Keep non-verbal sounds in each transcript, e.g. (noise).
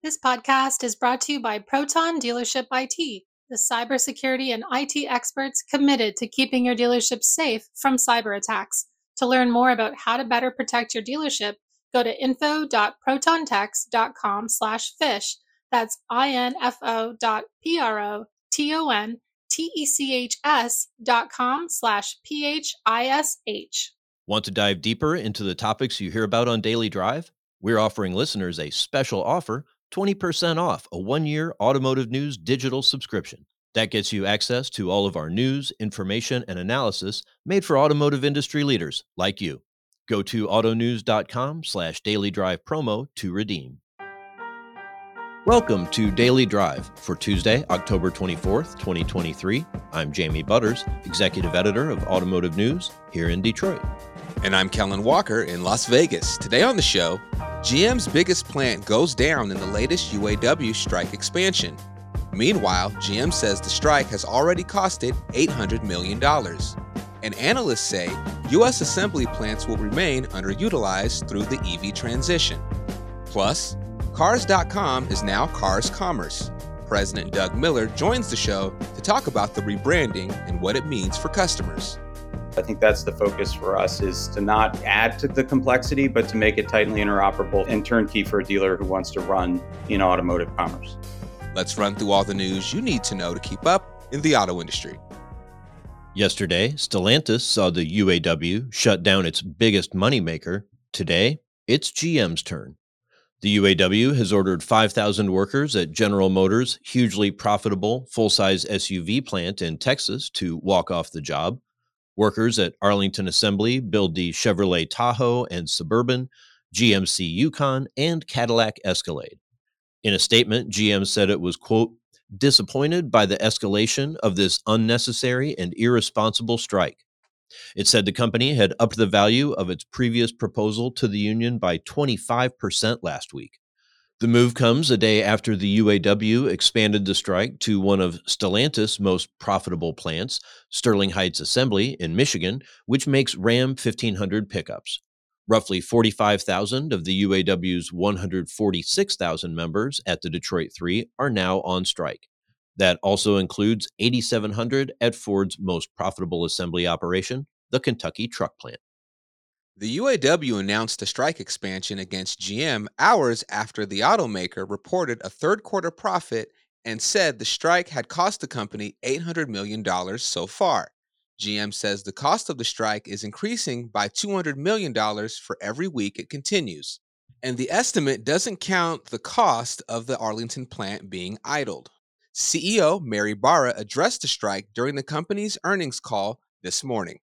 This podcast is brought to you by Proton Dealership IT, the cybersecurity and IT experts committed to keeping your dealership safe from cyber attacks. To learn more about how to better protect your dealership, go to info.protontechs.com slash phish. That's I-N-F-O dot P-R-O-T-O-N-T-E-C-H-S dot com slash P-H-I-S-H. Want to dive deeper into the topics you hear about on Daily Drive? We're offering listeners a special offer 20% off a one year automotive news digital subscription. That gets you access to all of our news, information, and analysis made for automotive industry leaders like you. Go to autonews.com slash daily drive promo to redeem. Welcome to Daily Drive for Tuesday, October 24th, 2023. I'm Jamie Butters, Executive Editor of Automotive News here in Detroit. And I'm Kellen Walker in Las Vegas. Today on the show, GM's biggest plant goes down in the latest UAW strike expansion. Meanwhile, GM says the strike has already costed $800 million. And analysts say U.S. assembly plants will remain underutilized through the EV transition. Plus, Cars.com is now Cars Commerce. President Doug Miller joins the show to talk about the rebranding and what it means for customers. I think that's the focus for us is to not add to the complexity, but to make it tightly interoperable and turnkey for a dealer who wants to run in automotive commerce. Let's run through all the news you need to know to keep up in the auto industry. Yesterday, Stellantis saw the UAW shut down its biggest moneymaker. Today, it's GM's turn. The UAW has ordered 5,000 workers at General Motors' hugely profitable full size SUV plant in Texas to walk off the job. Workers at Arlington Assembly build the Chevrolet Tahoe and Suburban, GMC Yukon, and Cadillac Escalade. In a statement, GM said it was, quote, disappointed by the escalation of this unnecessary and irresponsible strike. It said the company had upped the value of its previous proposal to the union by 25% last week. The move comes a day after the UAW expanded the strike to one of Stellantis' most profitable plants, Sterling Heights Assembly in Michigan, which makes Ram 1500 pickups. Roughly 45,000 of the UAW's 146,000 members at the Detroit 3 are now on strike. That also includes 8,700 at Ford's most profitable assembly operation, the Kentucky Truck Plant. The UAW announced a strike expansion against GM hours after the automaker reported a third quarter profit and said the strike had cost the company $800 million so far. GM says the cost of the strike is increasing by $200 million for every week it continues. And the estimate doesn't count the cost of the Arlington plant being idled. CEO Mary Barra addressed the strike during the company's earnings call this morning.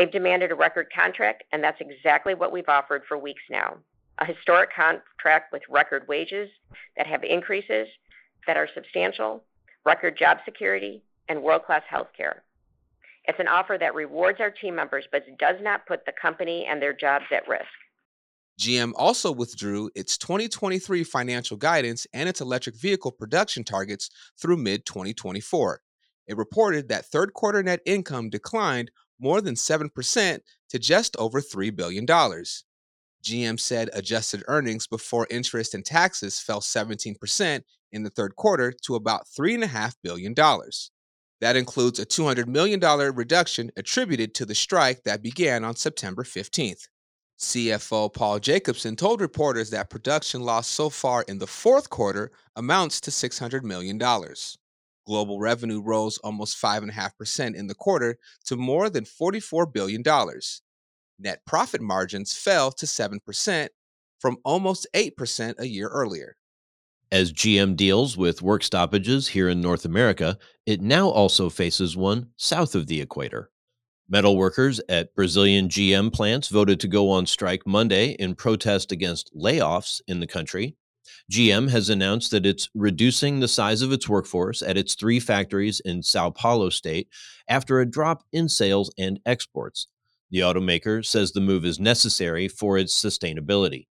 They've demanded a record contract, and that's exactly what we've offered for weeks now. A historic contract with record wages that have increases that are substantial, record job security, and world-class health care. It's an offer that rewards our team members but does not put the company and their jobs at risk. GM also withdrew its 2023 financial guidance and its electric vehicle production targets through mid 2024. It reported that third quarter net income declined more than 7% to just over $3 billion. GM said adjusted earnings before interest and taxes fell 17% in the third quarter to about $3.5 billion. That includes a $200 million reduction attributed to the strike that began on September 15th. CFO Paul Jacobson told reporters that production loss so far in the fourth quarter amounts to $600 million. Global revenue rose almost 5.5% in the quarter to more than $44 billion. Net profit margins fell to 7% from almost 8% a year earlier. As GM deals with work stoppages here in North America, it now also faces one south of the equator. Metal workers at Brazilian GM plants voted to go on strike Monday in protest against layoffs in the country. GM has announced that it's reducing the size of its workforce at its three factories in Sao Paulo state after a drop in sales and exports. The automaker says the move is necessary for its sustainability.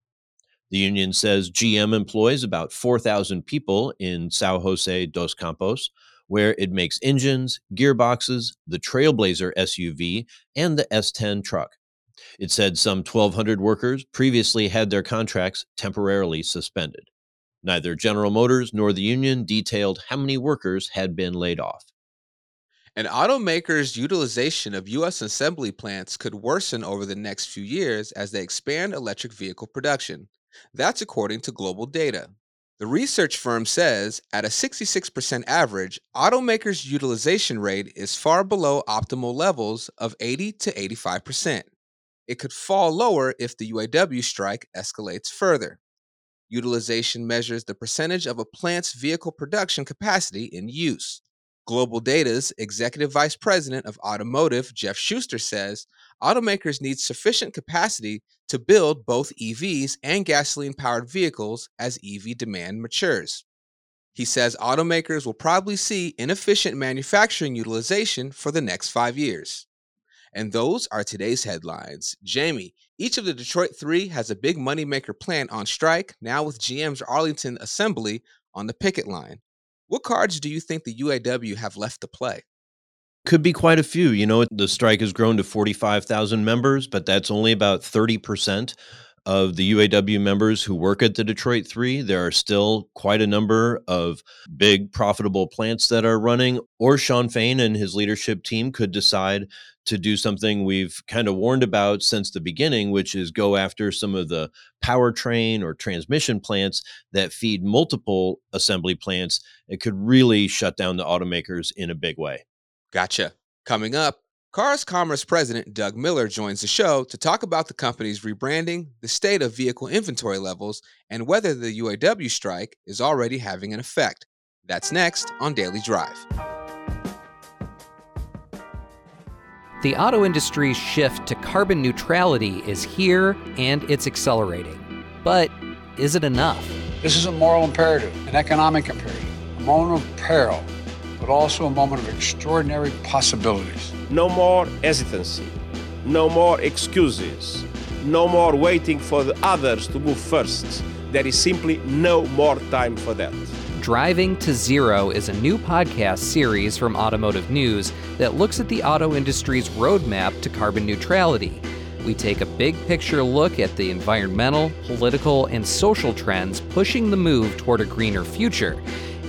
The union says GM employs about 4,000 people in Sao Jose dos Campos, where it makes engines, gearboxes, the Trailblazer SUV, and the S10 truck. It said some 1,200 workers previously had their contracts temporarily suspended. Neither General Motors nor the union detailed how many workers had been laid off. An automaker's utilization of U.S. assembly plants could worsen over the next few years as they expand electric vehicle production. That's according to GlobalData. The research firm says at a 66% average, automakers' utilization rate is far below optimal levels of 80 to 85%. It could fall lower if the UAW strike escalates further. Utilization measures the percentage of a plant's vehicle production capacity in use. GlobalData's executive vice president of automotive, Jeff Schuster, says automakers need sufficient capacity to build both EVs and gasoline powered vehicles as EV demand matures. He says automakers will probably see inefficient manufacturing utilization for the next five years. And those are today's headlines. Jamie, each of the Detroit three has a big moneymaker plant on strike, now with GM's Arlington assembly on the picket line. What cards do you think the UAW have left to play? Could be quite a few. You know, the strike has grown to 45,000 members, but that's only about 30% of the UAW members who work at the Detroit 3. There are still quite a number of big profitable plants that are running, or Shawn Fain and his leadership team could decide to do something we've kind of warned about since the beginning, which is go after some of the powertrain or transmission plants that feed multiple assembly plants. It could really shut down the automakers in a big way. Gotcha. Coming up, Cars Commerce President Doug Miller joins the show to talk about the company's rebranding, the state of vehicle inventory levels, and whether the UAW strike is already having an effect. That's next on Daily Drive. The auto industry's shift to carbon neutrality is here and it's accelerating. But is it enough? This is a moral imperative, an economic imperative, a moment of peril, but also a moment of extraordinary possibilities. No more hesitancy, no more excuses, no more waiting for the others to move first. There is simply no more time for that. Driving to Zero is a new podcast series from Automotive News that looks at the auto industry's roadmap to carbon neutrality. We take a big picture look at the environmental, political, and social trends pushing the move toward a greener future.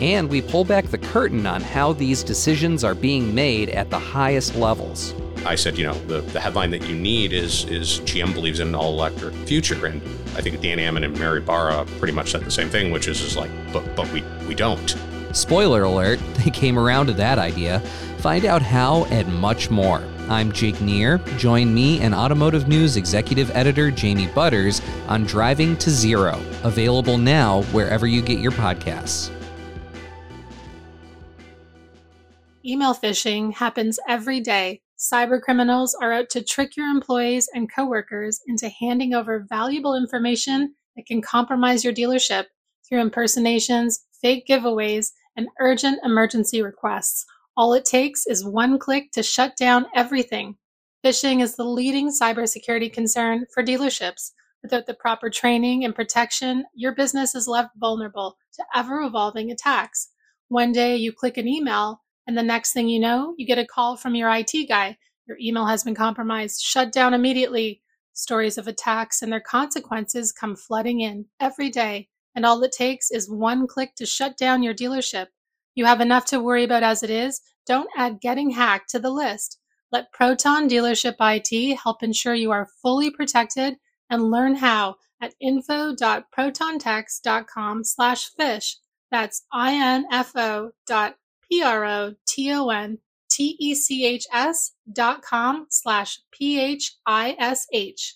And we pull back the curtain on how these decisions are being made at the highest levels. I said, you know, the, the headline that you need is is GM believes in an all electric future. And I think Dan Ammann and Mary Barra pretty much said the same thing, which is, is like, but but we, we don't. Spoiler alert, (laughs) they came around to that idea. Find out how and much more. I'm Jake Neer. Join me and Automotive News Executive Editor Jamie Butters on Driving to Zero, available now wherever you get your podcasts. Email phishing happens every day Cybercriminals are out to trick your employees and coworkers into handing over valuable information that can compromise your dealership through impersonations, fake giveaways, and urgent emergency requests. All it takes is one click to shut down everything. Phishing is the leading cybersecurity concern for dealerships. Without the proper training and protection, your business is left vulnerable to ever evolving attacks. One day you click an email and the next thing you know, you get a call from your IT guy. Your email has been compromised. Shut down immediately. Stories of attacks and their consequences come flooding in every day. And all it takes is one click to shut down your dealership. You have enough to worry about as it is. Don't add getting hacked to the list. Let Proton Dealership IT help ensure you are fully protected and learn how at info.protontechs.com slash phish. That's info dot P-R-O-T-O-N-T-E-C-H-S dot com slash P-H-I-S-H.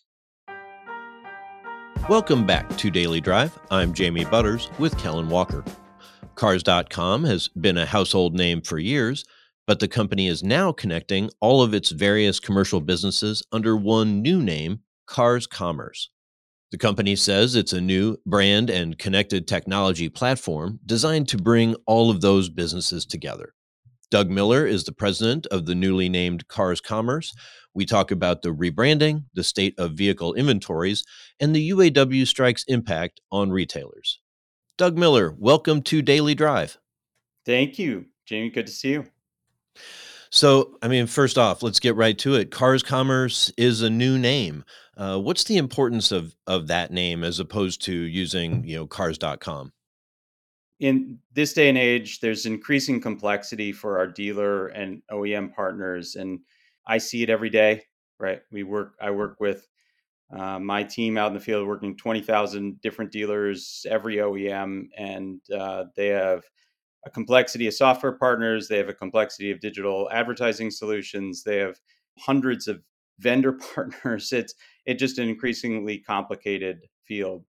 Welcome back to Daily Drive. I'm Jamie Butters with Kellen Walker. Cars.com has been a household name for years, but the company is now connecting all of its various commercial businesses under one new name, Cars Commerce. The company says it's a new brand and connected technology platform designed to bring all of those businesses together. Doug Miller is the president of the newly named Cars Commerce. We talk about the rebranding, the state of vehicle inventories, and the UAW strike's impact on retailers. Doug Miller, welcome to Daily Drive. Thank you, Jamie. Good to see you. So, I mean, first off, let's get right to it. Cars Commerce is a new name. Uh, what's the importance of of that name as opposed to using you know cars.com? in this day and age, there's increasing complexity for our dealer and OEM partners, and I see it every day. Right, we work. I work with uh, my team out in the field, working twenty thousand different dealers, every OEM, and uh, they have a complexity of software partners. They have a complexity of digital advertising solutions. They have hundreds of vendor (laughs) partners. It's it's just an increasingly complicated field,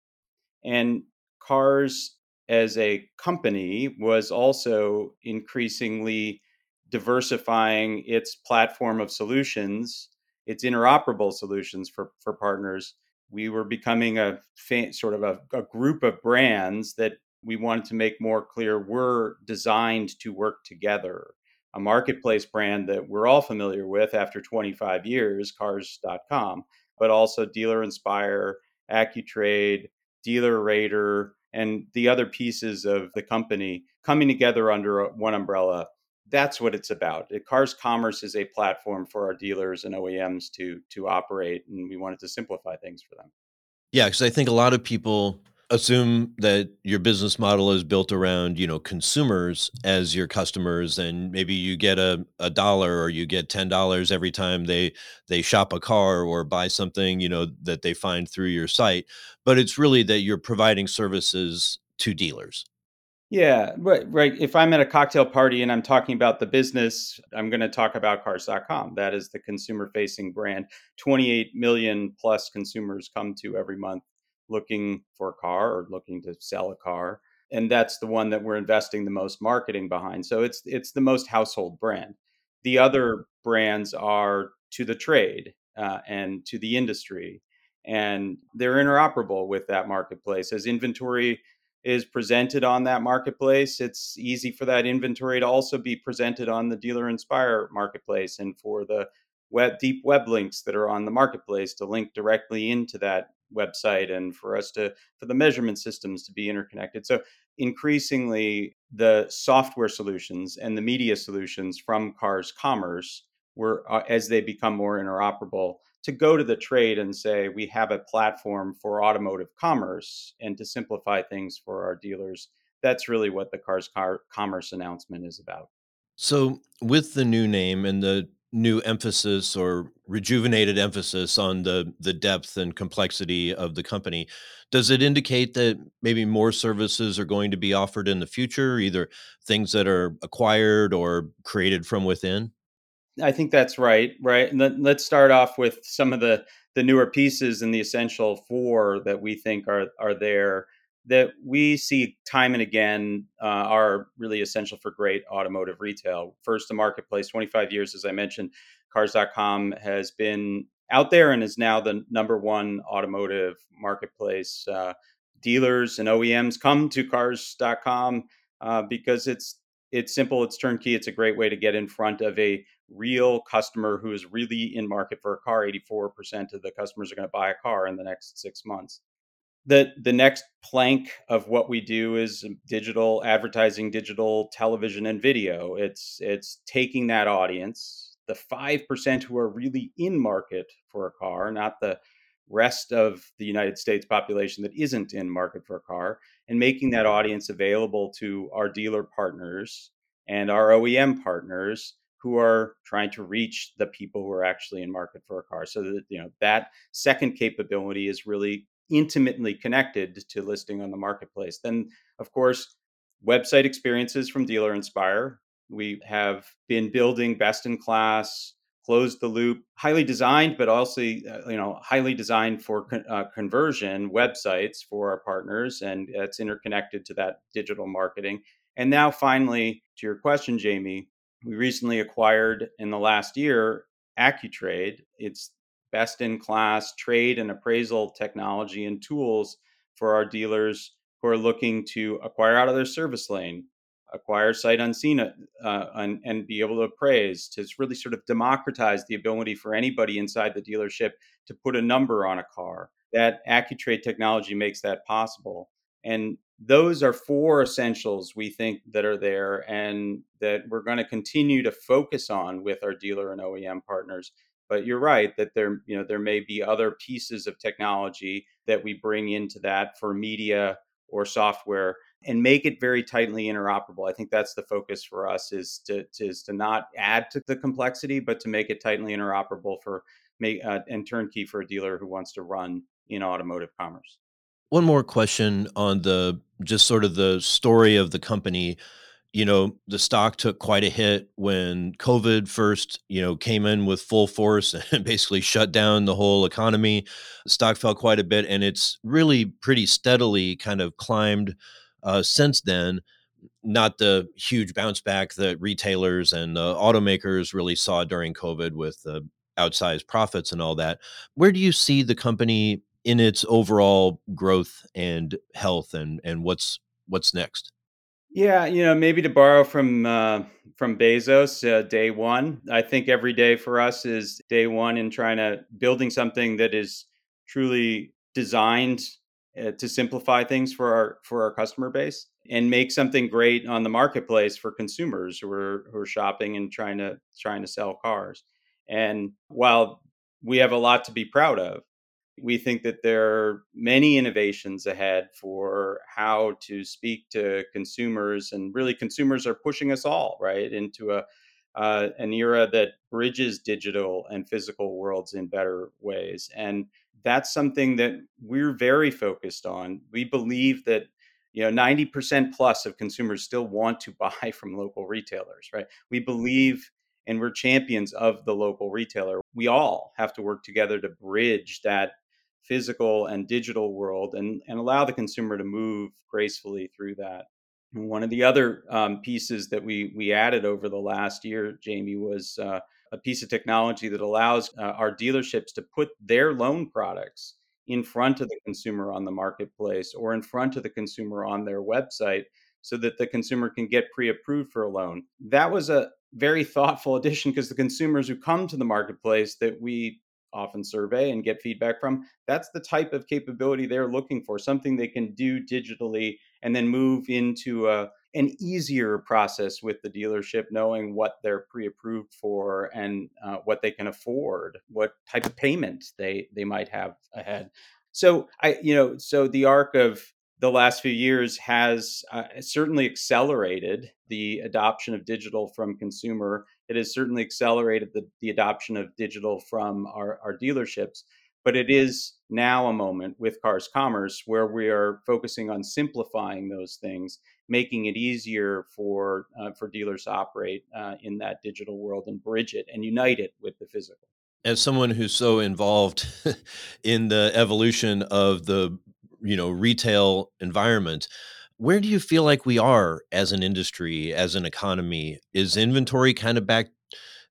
and cars as a company was also increasingly diversifying its platform of solutions, its interoperable solutions for, for partners. We were becoming a fa- sort of a, a group of brands that we wanted to make more clear we're designed to work together. A marketplace brand that we're all familiar with after 25 years, cars.com, but also Dealer Inspire, AccuTrade, DealerRater, and the other pieces of the company coming together under uh, one umbrella. That's what it's about. Cars Commerce is a platform for our dealers and OEMs to to operate, and we wanted to simplify things for them. Yeah, because I think a lot of people assume that your business model is built around you know consumers as your customers and maybe you get a, a dollar or you get ten dollars every time they they shop a car or buy something you know that they find through your site but it's really that you're providing services to dealers yeah, right. Right. If I'm at a cocktail party and I'm talking about the business, I'm going to talk about cars.com. That is the consumer facing brand. 28 million plus consumers come to every month looking for a car or looking to sell a car and that's the one that we're investing the most marketing behind so it's it's the most household brand. The other brands are to the trade uh, and to the industry and they're interoperable with that marketplace. As inventory is presented on that marketplace it's easy for that inventory to also be presented on the dealer inspire marketplace and for the web deep web links that are on the marketplace to link directly into that website and for us to for the measurement systems to be interconnected. So increasingly the software solutions and the media solutions from cars commerce were uh, as they become more interoperable to go to the trade and say we have a platform for automotive commerce and to simplify things for our dealers. That's really what the cars car commerce announcement is about. So with the new name and the new emphasis or rejuvenated emphasis on the the depth and complexity of the company. Does it indicate that maybe more services are going to be offered in the future either things that are acquired or created from within? I think that's right right? Let, let's start off with some of the the newer pieces and the essential four that we think are are there that we see time and again uh, are really essential for great automotive retail. First, the marketplace, 25 years, as I mentioned, cars.com has been out there and is now the number one automotive marketplace. Uh, dealers and OEMs come to cars.com uh, because it's it's simple, it's turnkey, it's a great way to get in front of a real customer who is really in market for a car. 84% of the customers are going to buy a car in the next six months the the next plank of what we do is digital advertising digital television and video. It's it's taking that audience the 5% who are really in market for a car not the rest of the united states population that isn't in market for a car and making that mm-hmm. audience available to our dealer partners and our OEM partners who are trying to reach the people who are actually in market for a car. So that you know that second capability is really intimately connected to listing on the marketplace. Then, of course, website experiences from Dealer Inspire. We have been building best in class, closed the loop, highly designed, but also uh, you know highly designed for con- uh, conversion websites for our partners, and it's interconnected to that digital marketing. And now, finally, to your question, Jamie, we recently acquired in the last year AccuTrade. It's best in class trade and appraisal technology and tools for our dealers who are looking to acquire out of their service lane, acquire sight unseen, uh, and, and, be able to appraise, to really sort of democratize the ability for anybody inside the dealership to put a number on a car. That AccuTrade technology makes that possible. And those are four essentials we think that are there and that we're going to continue to focus on with our dealer and OEM partners but you're right that there you know there may be other pieces of technology that we bring into that for media or software and make it very tightly interoperable. I think that's the focus for us is to, is to not add to the complexity, but to make it tightly interoperable for make uh, and turnkey for a dealer who wants to run in automotive commerce. One more question on the just sort of the story of the company. You know, the stock took quite a hit when COVID first, you know, came in with full force (laughs) and basically shut down the whole economy. The stock fell quite a bit and it's really pretty steadily kind of climbed uh, since then. Not the huge bounce back that retailers and uh, automakers really saw during COVID with the outsized profits and all that. Where do you see the company in its overall growth and health and and what's what's next? Yeah, you know, maybe to borrow from uh, from Bezos, uh, day one. I think every day for us is day one in trying to building something that is truly designed uh, to simplify things for our for our customer base and make something great on the marketplace for consumers who are who are shopping and trying to trying to sell cars. And while we have a lot to be proud of, we think that there are many innovations ahead for how to speak to consumers, and really, consumers are pushing us all right into a uh, an era that bridges digital and physical worlds in better ways, and that's something that we're very focused on. We believe that you know 90% plus of consumers still want to (laughs) buy from local retailers, right? We believe and we're champions of the local retailer. We all have to work together to bridge that physical and digital world and, and allow the consumer to move gracefully through that. And one of the other um, pieces that we, we added over the last year, Jamie, was uh, a piece of technology that allows uh, our dealerships to put their loan products in front of the consumer on the marketplace or in front of the consumer on their website so that the consumer can get pre approved for a loan. That was a very thoughtful (laughs) addition because the consumers who come to the marketplace that we often survey and get feedback from that's the type of capability they're looking for something they can do digitally and then move into a, an easier process with the dealership knowing what they're pre-approved for and uh, what they can afford what type of payment they they might have ahead so i you know so the arc of the last few years has uh, certainly accelerated the adoption of digital from consumer. It has certainly accelerated the, the adoption of digital from our, our dealerships. But it is now a moment with Cars Commerce where we are focusing on simplifying those things, making it easier for uh, for dealers to operate uh, in that digital world and bridge it and unite it with the physical as someone who's so involved (laughs) in the evolution of the you know retail environment where do you feel like we are as an industry as an economy? Is inventory kind of back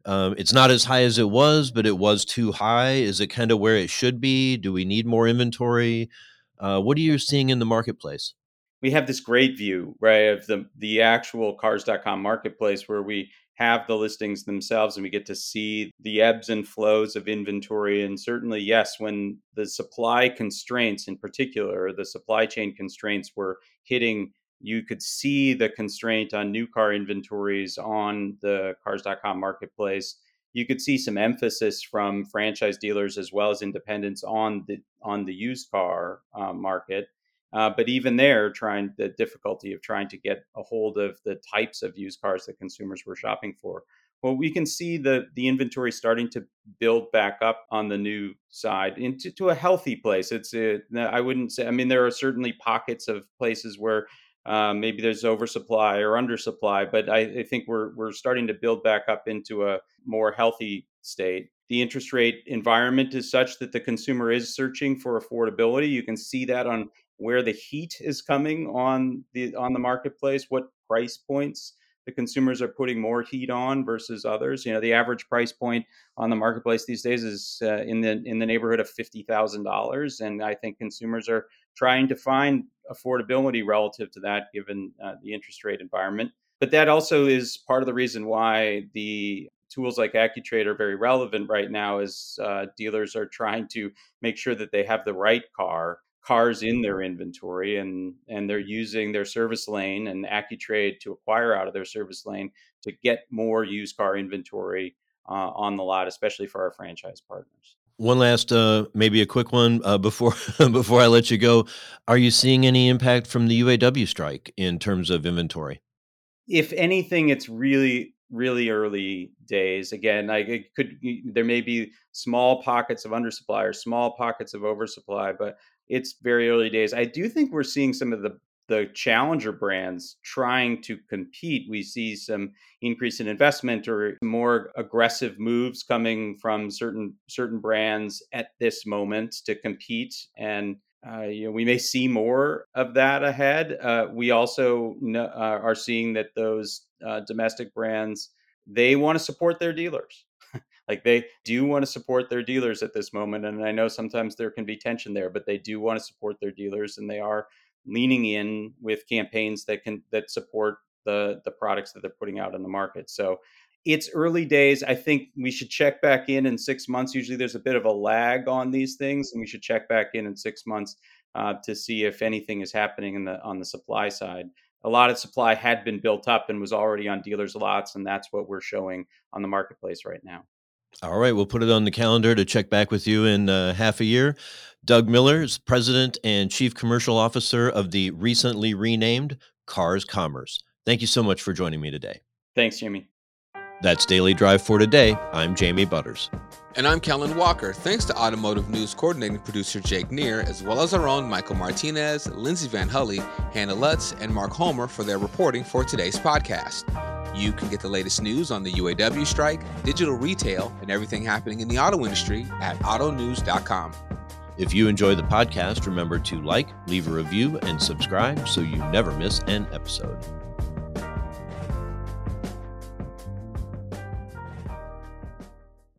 um, it's not as high as it was but it was too high? Is it kind of where it should be? Do we need more inventory? Uh, what are you seeing in the marketplace? We have this great view right of the the actual cars.com marketplace where we have the listings themselves and we get to see the ebbs and flows of inventory. And certainly, yes, when the supply constraints, in particular, the supply chain constraints were hitting, you could see the constraint on new car inventories on the cars.com marketplace. You could see some emphasis from franchise dealers as well as independents on the on the used car uh, market. Uh, but even there, trying the difficulty of trying to get a hold of the types of used cars that consumers were shopping for. Well, we can see the the inventory starting to build back up on the new side into to a healthy place. It's a, I wouldn't say. I mean, there are certainly pockets of places where uh, maybe there's oversupply or undersupply, but I, I think we're we're starting to build back up into a more healthy state. The interest rate environment is such that the consumer is searching for affordability. You can see that on where the heat is coming on the on the marketplace, what price points the consumers are putting more heat on versus others. You know, the average price point on the marketplace these days is uh, in the in the neighborhood of fifty thousand dollars, and I think consumers are trying to find affordability relative to that, given uh, the interest rate environment. But that also is part of the reason why the tools like AccuTrade are very relevant right now, as uh, dealers are trying to make sure that they have the right car cars in their inventory and and they're using their service lane and AccuTrade to acquire out of their service lane to get more used car inventory uh, on the lot, especially for our franchise partners. One last, uh, maybe a quick one uh, before (laughs) before I let you go. Are you seeing any impact from the UAW strike in terms of inventory? If anything, it's really really early days. Again, like it could there may be small pockets of undersupply or small pockets of oversupply, but it's very early days. I do think we're seeing some of the the challenger brands trying to compete. We see some increase in investment or more aggressive moves coming from certain certain brands at this moment to compete and uh, you know, we may see more of that ahead. Uh, we also uh, are seeing that those uh, domestic brands they want to support their dealers. Like they do want to support their dealers at this moment, and I know sometimes there can be tension there, but they do want to support their dealers, and they are leaning in with campaigns that can that support the the products that they're putting out in the market. So it's early days. I think we should check back in in six months. Usually, there's a bit of a lag on these things, and we should check back in in six months uh, to see if anything is happening in the on the supply side. A lot of supply had been built up and was already on dealers' lots, and that's what we're showing on the marketplace right now. All right, we'll put it on the calendar to check back with you in uh, half a year. Doug Miller is President and Chief Commercial Officer of the recently renamed Cars Commerce. Thank you so much for joining me today. Thanks, Jimmy. That's Daily Drive for today. I'm Jamie Butters. And I'm Kellen Walker. Thanks to Automotive News coordinating producer Jake Neer, as well as our own Michael Martinez, Lindsay VanHulle, Hannah Lutz, and Mark Homer for their reporting for today's podcast. You can get the latest news on the UAW strike, digital retail, and everything happening in the auto industry at autonews.com. If you enjoy the podcast, remember to like, leave a review, and subscribe so you never miss an episode.